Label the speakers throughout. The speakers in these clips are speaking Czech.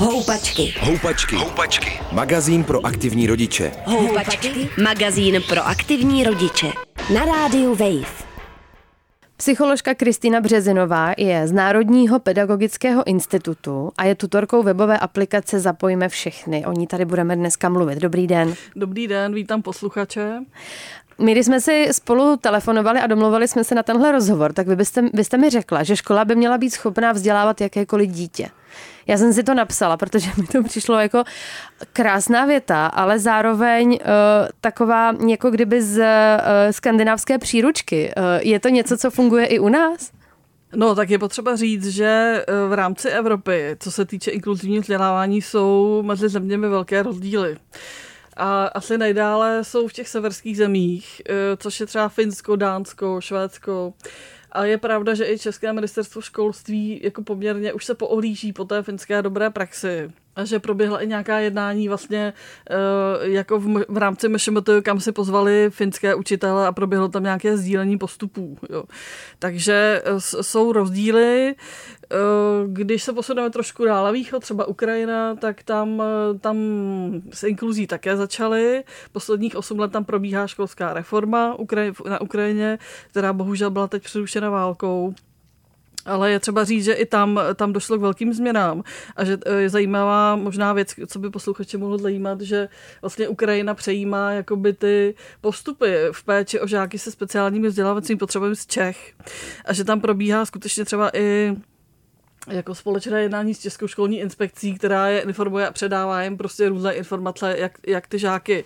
Speaker 1: Houpačky.
Speaker 2: Houpačky. Houpačky. Magazín pro aktivní rodiče.
Speaker 1: Houpačky. Magazín pro aktivní rodiče. Na rádiu Wave.
Speaker 3: Psycholožka Kristýna Březinová je z Národního pedagogického institutu a je tutorkou webové aplikace Zapojíme všechny. O ní tady budeme dneska mluvit. Dobrý den.
Speaker 4: Dobrý den, vítám posluchače.
Speaker 3: My, když jsme si spolu telefonovali a domluvali jsme se na tenhle rozhovor, tak vy byste, vy jste mi řekla, že škola by měla být schopná vzdělávat jakékoliv dítě. Já jsem si to napsala, protože mi to přišlo jako krásná věta, ale zároveň uh, taková jako kdyby z uh, skandinávské příručky. Uh, je to něco, co funguje i u nás?
Speaker 4: No, tak je potřeba říct, že v rámci Evropy, co se týče inkluzivního vzdělávání, jsou mezi zeměmi velké rozdíly. A asi nejdále jsou v těch severských zemích, což je třeba Finsko, Dánsko, Švédsko. A je pravda, že i České ministerstvo školství jako poměrně už se poohlíží po té finské dobré praxi. A že proběhla i nějaká jednání vlastně uh, jako v, v rámci MŠMT, kam si pozvali finské učitele a proběhlo tam nějaké sdílení postupů. Jo. Takže uh, jsou rozdíly. Uh, když se posuneme trošku dále východ, třeba Ukrajina, tak tam, tam s inkluzí také začaly. Posledních 8 let tam probíhá školská reforma na Ukrajině, která bohužel byla teď přerušena válkou. Ale je třeba říct, že i tam, tam došlo k velkým změnám a že e, je zajímavá možná věc, co by posluchače mohlo zajímat, že vlastně Ukrajina přejímá jakoby ty postupy v péči o žáky se speciálními vzdělávacími potřebami z Čech a že tam probíhá skutečně třeba i jako společné jednání s Českou školní inspekcí, která je informuje a předává jim prostě různé informace, jak, jak ty žáky,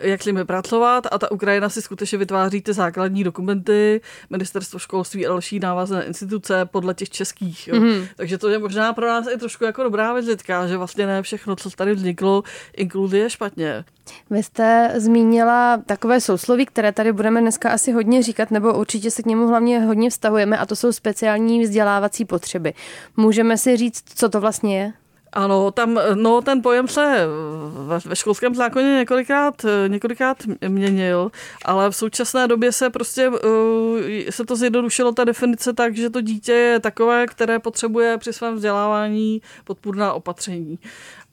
Speaker 4: jak s nimi pracovat a ta Ukrajina si skutečně vytváří ty základní dokumenty, ministerstvo školství a další návazné instituce podle těch českých. Jo. Mm-hmm. Takže to je možná pro nás i trošku jako dobrá vizitka, že vlastně ne všechno, co tady vzniklo, inkluzie je špatně.
Speaker 3: Vy jste zmínila takové sousloví, které tady budeme dneska asi hodně říkat, nebo určitě se k němu hlavně hodně vztahujeme, a to jsou speciální vzdělávací potřeby. Můžeme si říct, co to vlastně je?
Speaker 4: Ano, tam, no, ten pojem se ve, školském zákoně několikrát, několikrát měnil, ale v současné době se prostě uh, se to zjednodušilo ta definice tak, že to dítě je takové, které potřebuje při svém vzdělávání podpůrná opatření.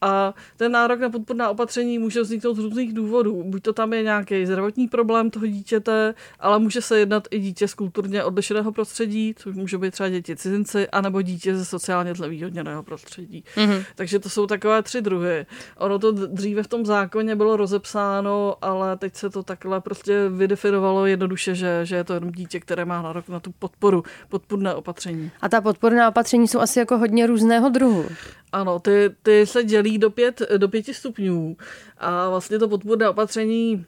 Speaker 4: A ten nárok na podporná opatření může vzniknout z různých důvodů. Buď to tam je nějaký zdravotní problém toho dítěte, ale může se jednat i dítě z kulturně odlišeného prostředí, což může být třeba děti cizinci, anebo dítě ze sociálně tlevýhodněného prostředí. Mm-hmm. Takže to jsou takové tři druhy. Ono to dříve v tom zákoně bylo rozepsáno, ale teď se to takhle prostě vydefinovalo jednoduše, že, že je to jenom dítě, které má nárok na tu podporu, podpůrné opatření.
Speaker 3: A ta podporná opatření jsou asi jako hodně různého druhu.
Speaker 4: Ano, ty, ty se dělí do, pět, do pěti stupňů. A vlastně to podpůrné opatření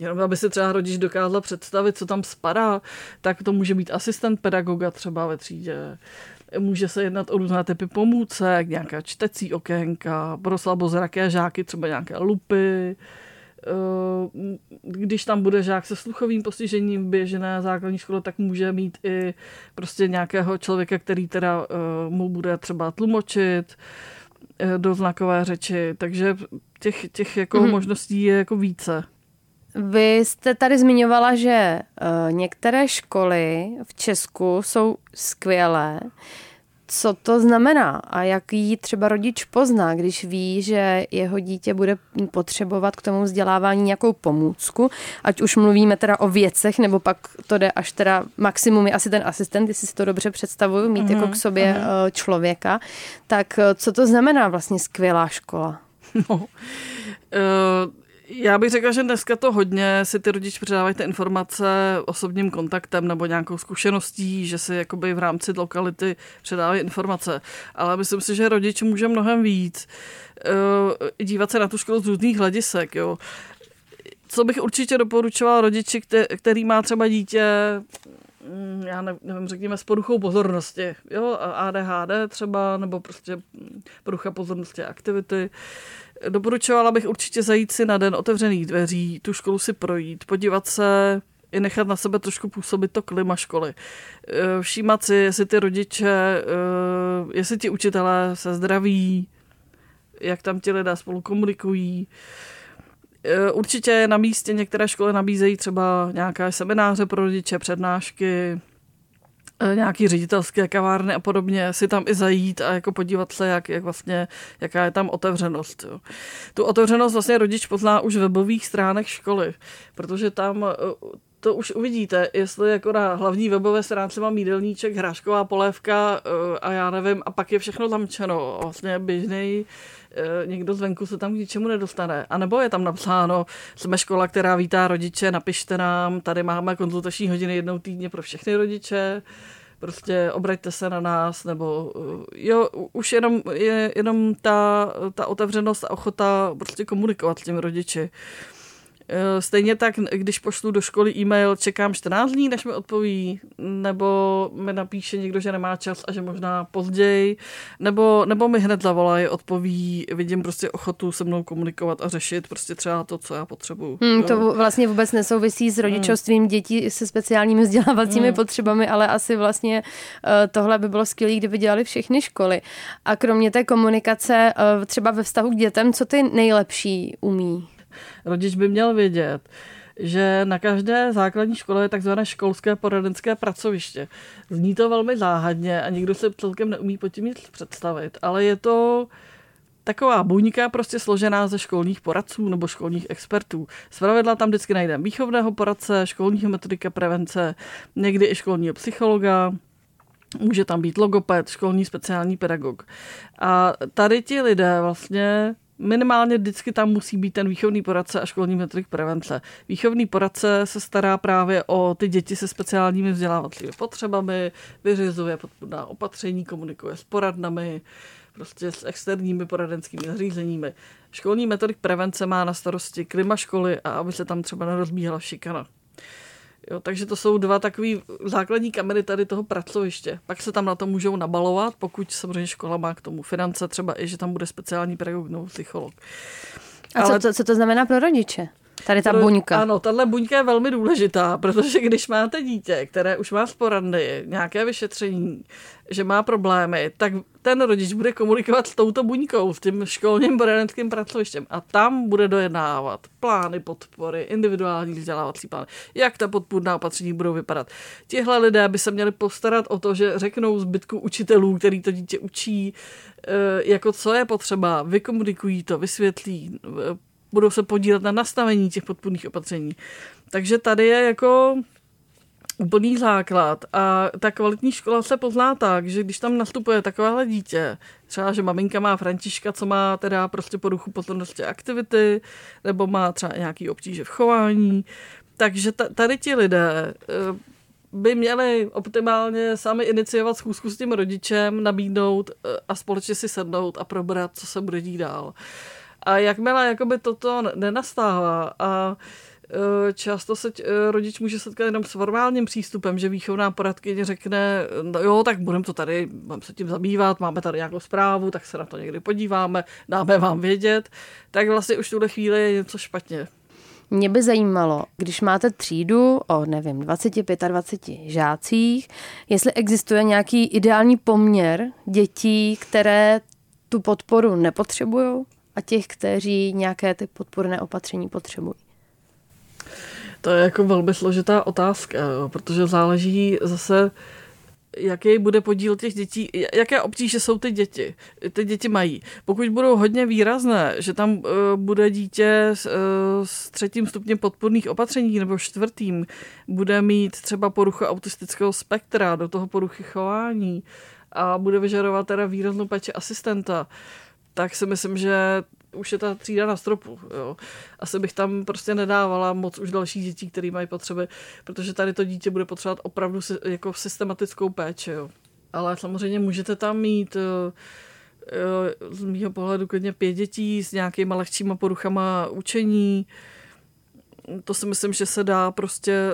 Speaker 4: Jenom aby si třeba rodič dokázal představit, co tam spadá, tak to může být asistent pedagoga třeba ve třídě. Může se jednat o různé typy pomůcek, nějaká čtecí okénka, pro slabozraké žáky třeba nějaké lupy, Eh, když tam bude žák se sluchovým postižením v běžné základní škole, tak může mít i prostě nějakého člověka, který teda eh, mu bude třeba tlumočit do znakové řeči, takže těch, těch jako mm-hmm. možností je jako více.
Speaker 3: Vy jste tady zmiňovala, že některé školy v Česku jsou skvělé, co to znamená a jak jí třeba rodič pozná, když ví, že jeho dítě bude potřebovat k tomu vzdělávání nějakou pomůcku, ať už mluvíme teda o věcech, nebo pak to jde až teda maximum je asi ten asistent, jestli si to dobře představuju, mít mm-hmm, jako k sobě mm-hmm. člověka, tak eh, co to znamená vlastně skvělá škola? No, uh,
Speaker 4: já bych řekla, že dneska to hodně si ty rodiče předávají ty informace osobním kontaktem nebo nějakou zkušeností, že si jakoby v rámci lokality předávají informace. Ale myslím si, že rodič může mnohem víc uh, dívat se na tu školu z různých hledisek. Jo. Co bych určitě doporučoval rodiči, který má třeba dítě mm, já nevím, řekněme, s poruchou pozornosti, jo, ADHD třeba, nebo prostě porucha pozornosti aktivity, Doporučovala bych určitě zajít si na den otevřených dveří, tu školu si projít, podívat se, i nechat na sebe trošku působit to klima školy. Eh, všímat si, jestli ty rodiče, eh, jestli ti učitelé se zdraví, jak tam ti lidé spolu komunikují. Eh, určitě na místě některé školy nabízejí třeba nějaké semináře pro rodiče, přednášky, nějaký ředitelské kavárny a podobně, si tam i zajít a jako podívat se, jak, jak vlastně, jaká je tam otevřenost. Jo. Tu otevřenost vlastně rodič pozná už webových stránek školy, protože tam e, to už uvidíte, jestli jako na hlavní webové stránce mám jídelníček, hrášková polévka a já nevím, a pak je všechno zamčeno. Vlastně běžný někdo zvenku se tam k ničemu nedostane. A nebo je tam napsáno, jsme škola, která vítá rodiče, napište nám, tady máme konzultační hodiny jednou týdně pro všechny rodiče, prostě obraťte se na nás, nebo eh, jo, už jenom, je jenom ta, ta otevřenost a ochota prostě komunikovat s těmi rodiči. Eh, stejně tak, když pošlu do školy e-mail, čekám 14 dní, než mi odpoví, nebo mi napíše někdo, že nemá čas a že možná později, nebo, nebo mi hned zavolají, odpoví, vidím prostě ochotu se mnou komunikovat a řešit prostě třeba to, co já potřebuju.
Speaker 3: Hmm, to vlastně vůbec nesouvisí s rodičovstvím hmm. dětí se speciálními vzdělávacími hmm. potřebami, ale asi vlastně eh, tohle by bylo skvělé, kdyby dělali všechny školy. A kromě té komunikace eh, třeba ve vztahu k dětem, co ty nejlepší umí?
Speaker 4: Rodič by měl vědět, že na každé základní škole je takzvané školské poradenské pracoviště. Zní to velmi záhadně a nikdo se celkem neumí pod tím nic představit, ale je to taková buňka prostě složená ze školních poradců nebo školních expertů. Zpravidla tam vždycky najdeme výchovného poradce, školního metodika prevence, někdy i školního psychologa, může tam být logoped, školní speciální pedagog. A tady ti lidé vlastně minimálně vždycky tam musí být ten výchovný poradce a školní metrik prevence. Výchovný poradce se stará právě o ty děti se speciálními vzdělávacími potřebami, vyřizuje podpůrná opatření, komunikuje s poradnami, prostě s externími poradenskými zařízeními. Školní metodik prevence má na starosti klima školy a aby se tam třeba nerozbíhala šikana. Jo, takže to jsou dva takové základní kamery tady toho pracoviště. Pak se tam na to můžou nabalovat, pokud samozřejmě škola má k tomu finance, třeba i, že tam bude speciální pedagog nebo psycholog.
Speaker 3: A Ale... co, co, co to znamená pro rodiče? Tady ta buňka.
Speaker 4: Ano, tahle buňka je velmi důležitá, protože když máte dítě, které už má sporadny, nějaké vyšetření, že má problémy, tak ten rodič bude komunikovat s touto buňkou, s tím školním poradenským pracovištěm a tam bude dojednávat plány podpory, individuální vzdělávací plány, jak ta podpůrná opatření budou vypadat. Tihle lidé by se měli postarat o to, že řeknou zbytku učitelů, který to dítě učí, eh, jako co je potřeba, vykomunikují to, vysvětlí, budou se podílet na nastavení těch podpůrných opatření. Takže tady je jako úplný základ a ta kvalitní škola se pozná tak, že když tam nastupuje takovéhle dítě, třeba, že maminka má Františka, co má teda prostě poruchu pozornosti aktivity, nebo má třeba nějaký obtíže v chování, takže tady ti lidé eh, by měli optimálně sami iniciovat schůzku s tím rodičem, nabídnout eh, a společně si sednout a probrat, co se bude dít dál. A jakmile jakoby toto nenastává a e, Často se e, rodič může setkat jenom s formálním přístupem, že výchovná poradkyně řekne, no jo, tak budeme to tady, budeme se tím zabývat, máme tady nějakou zprávu, tak se na to někdy podíváme, dáme vám vědět, tak vlastně už tuhle chvíli je něco špatně.
Speaker 3: Mě by zajímalo, když máte třídu o, nevím, 20-25 žácích, jestli existuje nějaký ideální poměr dětí, které tu podporu nepotřebují a těch, kteří nějaké ty podporné opatření potřebují?
Speaker 4: To je jako velmi složitá otázka, protože záleží zase, jaký bude podíl těch dětí, jaké obtíže jsou ty děti. Ty děti mají. Pokud budou hodně výrazné, že tam uh, bude dítě s, uh, s třetím stupněm podporných opatření nebo čtvrtým, bude mít třeba poruchu autistického spektra, do toho poruchy chování a bude vyžadovat teda výraznou péči asistenta, tak si myslím, že už je ta třída na stropu. Jo. Asi bych tam prostě nedávala moc už dalších dětí, které mají potřeby, protože tady to dítě bude potřebovat opravdu jako systematickou péči. Jo. Ale samozřejmě můžete tam mít eh, eh, z mýho pohledu klidně pět dětí s nějakýma lehčíma poruchama učení, to si myslím, že se dá prostě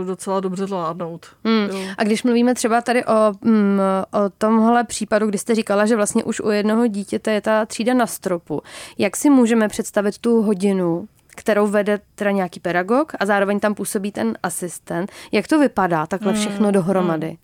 Speaker 4: uh, docela dobře zvládnout.
Speaker 3: Hmm. A když mluvíme třeba tady o, um, o tomhle případu, kdy jste říkala, že vlastně už u jednoho dítěte je ta třída na stropu, jak si můžeme představit tu hodinu, kterou vede teda nějaký pedagog a zároveň tam působí ten asistent. Jak to vypadá takhle
Speaker 4: Mm,
Speaker 3: všechno dohromady?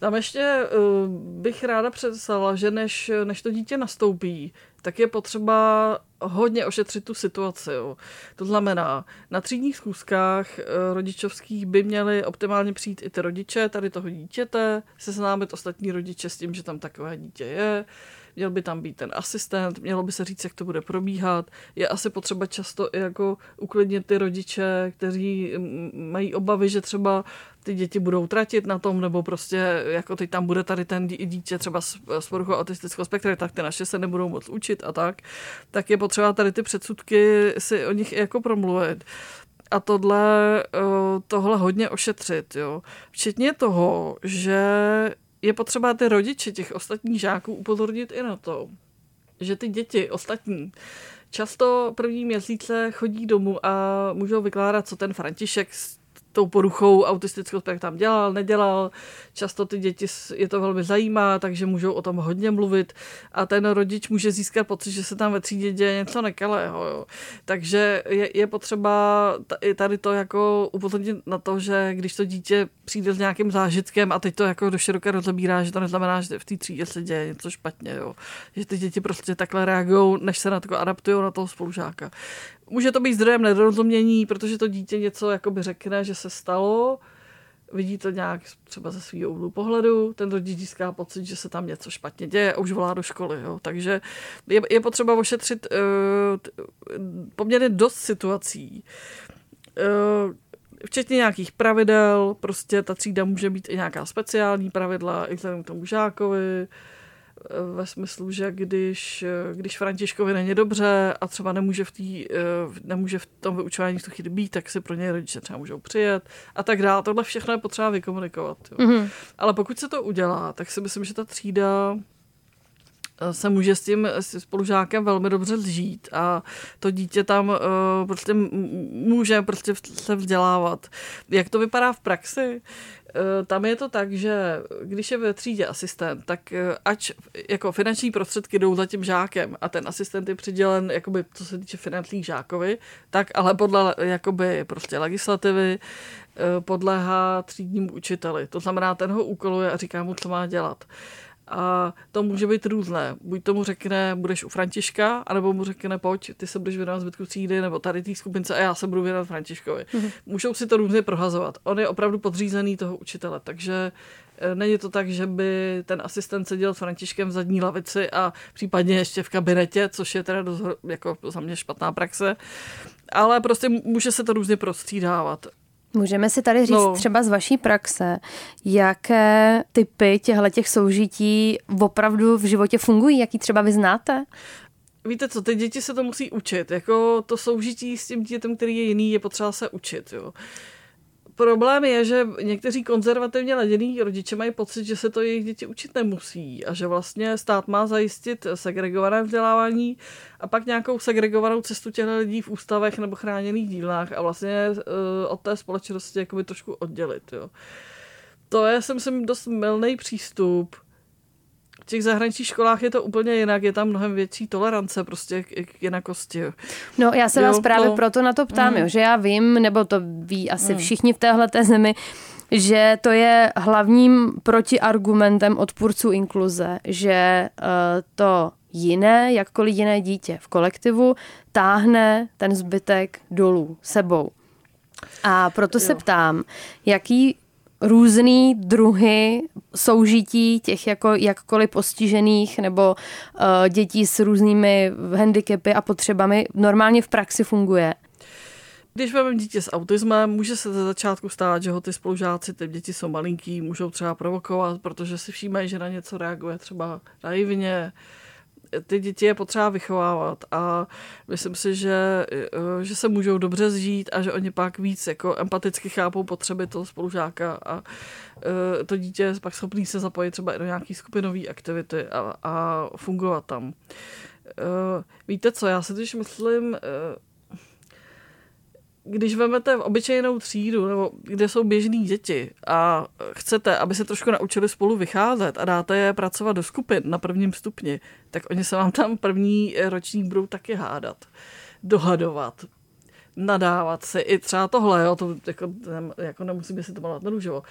Speaker 4: Tam ještě uh, bych ráda představila, že než, než to dítě nastoupí, tak je potřeba hodně ošetřit tu situaci. Jo. To znamená, na třídních schůzkách uh, rodičovských by měli optimálně přijít i ty rodiče tady toho dítěte, seznámit ostatní rodiče s tím, že tam takové dítě je, měl by tam být ten asistent, mělo by se říct, jak to bude probíhat. Je asi potřeba často i jako uklidnit ty rodiče, kteří mají obavy, že třeba ty děti budou tratit na tom, nebo prostě jako teď tam bude tady ten dítě třeba s, s poruchou autistického spektra, tak ty naše se nebudou moc učit a tak, tak je potřeba tady ty předsudky si o nich i jako promluvit. A tohle, eh, tohle hodně ošetřit, jo. Včetně toho, že je potřeba ty rodiče těch ostatních žáků upozornit i na to, že ty děti ostatní často první měsíce chodí domů a můžou vykládat, co ten František tou poruchou autistického spektra tam dělal, nedělal. Často ty děti je to velmi zajímá, takže můžou o tom hodně mluvit a ten rodič může získat pocit, že se tam ve třídě děje něco nekalého. Jo. Takže je, je potřeba tady to jako upozornit na to, že když to dítě přijde s nějakým zážitkem a teď to jako do široké rozebírá, že to neznamená, že v té třídě se děje něco špatně. Jo. Že ty děti prostě takhle reagují, než se na to adaptují na toho spolužáka. Může to být zdrojem nedorozumění, protože to dítě něco jakoby řekne, že se stalo, vidí to nějak třeba ze svého úhlu pohledu, ten rodič získá pocit, že se tam něco špatně děje a už volá do školy. Jo. Takže je, je potřeba ošetřit uh, poměrně dost situací. Uh, včetně nějakých pravidel, prostě ta třída může být i nějaká speciální pravidla, i k tomu žákovi, ve smyslu, že když, když Františkovi není dobře a třeba nemůže v, tý, nemůže v tom vyučování v tu chvíli být, tak si pro něj rodiče třeba můžou přijet a tak dále. Tohle všechno je potřeba vykomunikovat. Jo. Mm-hmm. Ale pokud se to udělá, tak si myslím, že ta třída se může s tím s spolužákem velmi dobře zžít a to dítě tam uh, prostě může prostě se vzdělávat. Jak to vypadá v praxi? Uh, tam je to tak, že když je ve třídě asistent, tak uh, ať jako finanční prostředky jdou za tím žákem a ten asistent je přidělen, jakoby, co se týče financí žákovi, tak ale podle jakoby prostě legislativy podléhá třídnímu učiteli. To znamená, ten ho úkoluje a říká mu, co má dělat. A to může být různé. Buď tomu řekne, budeš u Františka, anebo mu řekne, pojď, ty se budeš věnovat zbytku třídy, nebo tady té skupince a já se budu věnovat Františkovi. Mm-hmm. Můžou si to různě prohazovat. On je opravdu podřízený toho učitele, takže e, není to tak, že by ten asistent seděl s Františkem v zadní lavici a případně ještě v kabinetě, což je teda dost, jako za mě špatná praxe, ale prostě může se to různě prostřídávat.
Speaker 3: Můžeme si tady říct no. třeba z vaší praxe, jaké typy těchto těch soužití opravdu v životě fungují, jaký třeba vy znáte?
Speaker 4: Víte co, ty děti se to musí učit. Jako to soužití s tím dítětem, který je jiný, je potřeba se učit. Jo. Problém je, že někteří konzervativně ladění rodiče mají pocit, že se to jejich děti učit nemusí a že vlastně stát má zajistit segregované vzdělávání a pak nějakou segregovanou cestu těch lidí v ústavech nebo chráněných dílnách a vlastně uh, od té společnosti jakoby trošku oddělit. Jo. To je, si myslím, dost milný přístup, v těch zahraničních školách je to úplně jinak, je tam mnohem větší tolerance prostě k, k jinakosti.
Speaker 3: No já se jo, vás právě no. proto na to ptám, mm. jo, že já vím, nebo to ví asi mm. všichni v téhle zemi, že to je hlavním protiargumentem odpůrců inkluze, že uh, to jiné, jakkoliv jiné dítě v kolektivu táhne ten zbytek dolů sebou. A proto jo. se ptám, jaký různý druhy soužití těch jako jakkoliv postižených nebo uh, dětí s různými handicapy a potřebami normálně v praxi funguje.
Speaker 4: Když máme dítě s autismem, může se ze začátku stát, že ho ty spolužáci, ty děti jsou malinký, můžou třeba provokovat, protože si všímají, že na něco reaguje třeba naivně, ty děti je potřeba vychovávat a myslím si, že, eh, že se můžou dobře zžít a že oni pak víc jako empaticky chápou potřeby toho spolužáka a eh, to dítě je pak schopný se zapojit třeba i do nějaký skupinové aktivity a, a fungovat tam. Eh, víte co, já si totiž myslím, když vezmete obyčejnou třídu, nebo kde jsou běžní děti a chcete, aby se trošku naučili spolu vycházet a dáte je pracovat do skupin na prvním stupni, tak oni se vám tam první ročník budou taky hádat, dohadovat. Nadávat si i třeba tohle, jo, to jako, jako nemusíme si to malovat na růžovo,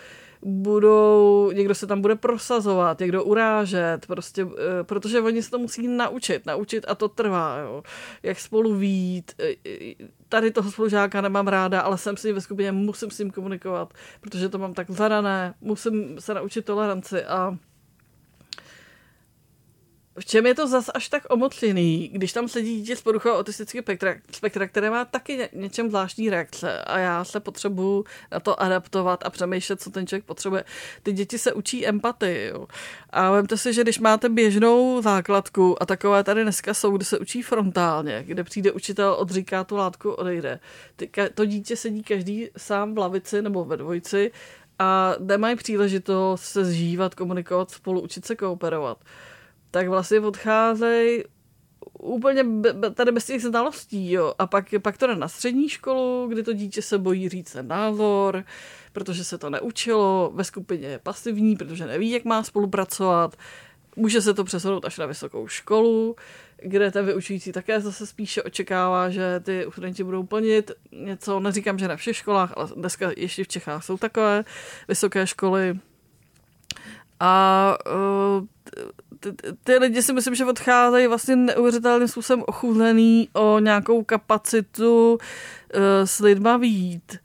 Speaker 4: budou, někdo se tam bude prosazovat, někdo urážet, prostě, eh, protože oni se to musí naučit, naučit a to trvá, jo. jak spolu vít, eh, tady toho spolužáka nemám ráda, ale jsem s ním ve skupině, musím s ním komunikovat, protože to mám tak zadané, musím se naučit toleranci a v čem je to zas až tak omotlený, když tam sedí dítě s poruchou autistického spektra, spektra, které má taky ně, něčem zvláštní reakce a já se potřebuju na to adaptovat a přemýšlet, co ten člověk potřebuje. Ty děti se učí empatii. Jo. A vemte si, že když máte běžnou základku a takové tady dneska jsou, kde se učí frontálně, kde přijde učitel, odříká tu látku, odejde. Ty, to dítě sedí každý sám v lavici nebo ve dvojici a nemají příležitost se zžívat, komunikovat, spolu učit se kooperovat tak vlastně odcházejí úplně tady bez těch znalostí, jo. A pak, pak to jde na střední školu, kdy to dítě se bojí říct ten názor, protože se to neučilo, ve skupině je pasivní, protože neví, jak má spolupracovat. Může se to přesunout až na vysokou školu, kde ten vyučující také zase spíše očekává, že ty studenti budou plnit něco, neříkám, že na všech školách, ale dneska ještě v Čechách jsou takové vysoké školy. A uh, ty lidi si myslím, že odcházejí vlastně neuvěřitelným způsobem ochudlený o nějakou kapacitu uh, s lidma vít.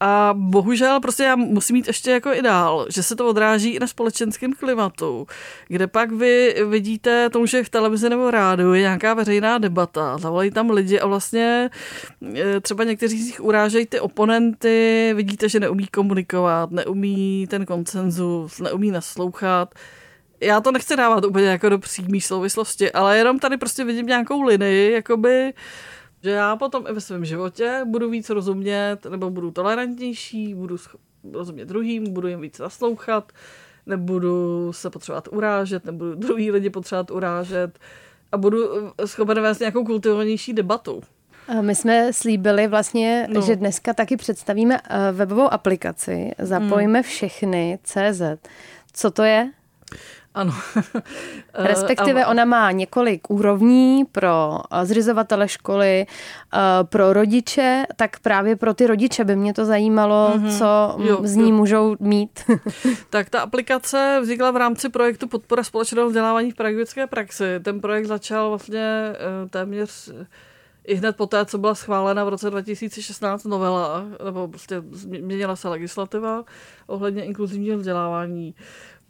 Speaker 4: A bohužel prostě já musím mít ještě jako ideál, že se to odráží i na společenském klimatu, kde pak vy vidíte to, že v televizi nebo rádiu je nějaká veřejná debata, zavolají tam lidi a vlastně eh, třeba někteří z nich urážejí ty oponenty, vidíte, že neumí komunikovat, neumí ten koncenzus, neumí naslouchat. Já to nechci dávat úplně jako do přímé souvislosti, ale jenom tady prostě vidím nějakou linii, jakoby, že já potom i ve svém životě budu víc rozumět, nebo budu tolerantnější, budu rozumět druhým, budu jim víc naslouchat, nebudu se potřebovat urážet, nebudu druhý lidi potřebovat urážet a budu eh, schopen vést nějakou kultivovanější debatu.
Speaker 3: My jsme slíbili vlastně, no. že dneska taky představíme eh, webovou aplikaci Zapojíme hmm. všechny CZ. Co to je?
Speaker 4: Ano.
Speaker 3: Respektive ona má několik úrovní pro eh, zřizovatele školy, eh, pro rodiče, tak právě pro ty rodiče by mě to zajímalo, mm-hmm. co jo, z ní jo. můžou mít.
Speaker 4: tak ta aplikace vznikla v rámci projektu Podpora společného vzdělávání v pedagogické praxi. Ten projekt začal vlastně eh, téměř i hned poté, co byla schválena v roce 2016 novela, nebo prostě změnila se legislativa ohledně inkluzivního vzdělávání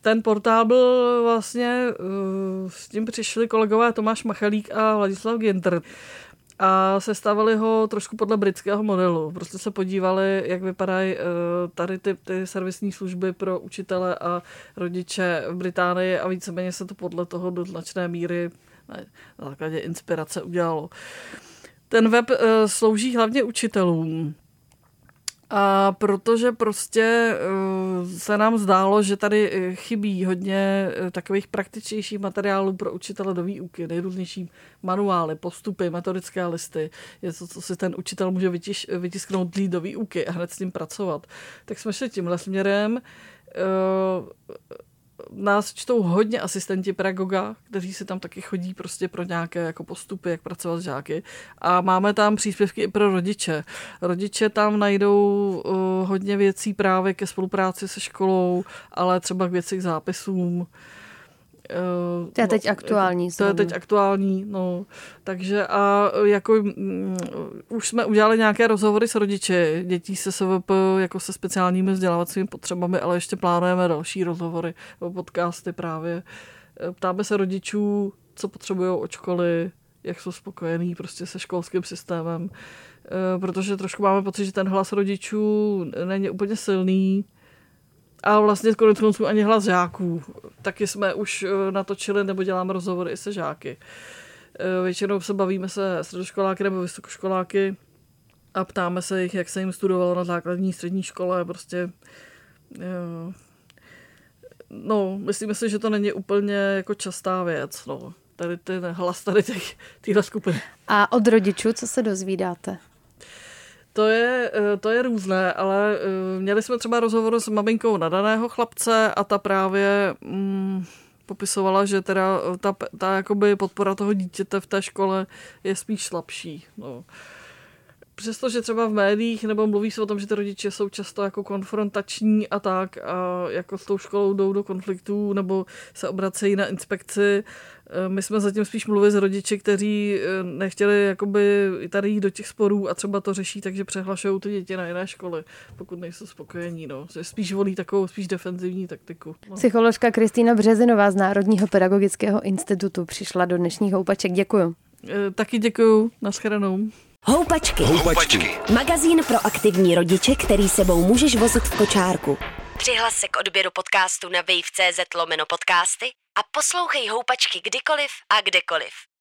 Speaker 4: ten portál byl vlastně, uh, s tím přišli kolegové Tomáš Machalík a Vladislav Ginter a sestavili ho trošku podle britského modelu. Prostě se podívali, jak vypadají uh, tady ty, ty servisní služby pro učitele a rodiče v Británii a víceméně se to podle toho do značné míry na základě inspirace udělalo. Ten web uh, slouží hlavně učitelům, a protože prostě uh, se nám zdálo, že tady eh, chybí hodně uh, takových praktičnějších materiálů pro učitele do výuky, nejrůznější manuály, postupy, metodické listy, je to, co si ten učitel může vytiš, vytisknout do výuky a hned s ním pracovat. Tak jsme šli tímhle směrem. Nás čtou hodně asistenti pedagoga, kteří si tam taky chodí prostě pro nějaké jako postupy, jak pracovat s žáky. A máme tam příspěvky i pro rodiče. Rodiče tam najdou uh, hodně věcí právě ke spolupráci se školou, ale třeba k věci k zápisům.
Speaker 3: Uh, to je teď no, aktuální.
Speaker 4: To je teď aktuální, no. Takže a jako um, už jsme udělali nějaké rozhovory s rodiči dětí se SVP jako se speciálními vzdělávacími potřebami, ale ještě plánujeme další rozhovory podcasty právě. Eh, ptáme se rodičů, co potřebují od školy, jak jsou spokojení prostě se školským systémem, uh, protože trošku máme pocit, že ten hlas rodičů není úplně silný, a vlastně konec konců ani hlas žáků. Taky jsme už eh, natočili nebo děláme rozhovory i se žáky. Eh, většinou se bavíme se středoškoláky nebo vysokoškoláky a ptáme se jich, jak se jim studovalo na základní střední škole. Prostě eh, no, myslíme si, že to není úplně jako častá věc. No. Tady ten hlas tady těch, skupiny.
Speaker 3: A od rodičů, co se dozvídáte?
Speaker 4: To je, eh, to je různé, ale eh, měli jsme třeba rozhovor s maminkou nadaného chlapce a ta právě mm, popisovala, že teda eh, ta, ta jakoby podpora toho dítěte v té škole je spíš slabší. No. Přestože třeba v médiích nebo mluví se o tom, že ty rodiče jsou často jako konfrontační a tak a jako s tou školou jdou do konfliktů nebo se obracejí na inspekci, Eh, my jsme zatím spíš mluvili s rodiči, kteří eh, nechtěli jakoby tady jít do těch sporů a třeba to řeší, takže přehlašují ty děti na jiné školy, pokud nejsou spokojení. No. Spíš volí takovou spíš defenzivní taktiku. No.
Speaker 3: Psycholožka Kristýna Březinová z Národního pedagogického institutu přišla do dnešních houpaček. Děkuju.
Speaker 4: E, taky děkuju. Naschledanou.
Speaker 1: Houpačky.
Speaker 2: Houpačky.
Speaker 1: Magazín pro aktivní rodiče, který sebou můžeš vozit v kočárku. Přihlas se k odběru podcastu na wave.cz lomeno podcasty a poslouchej houpačky kdykoliv a kdekoliv.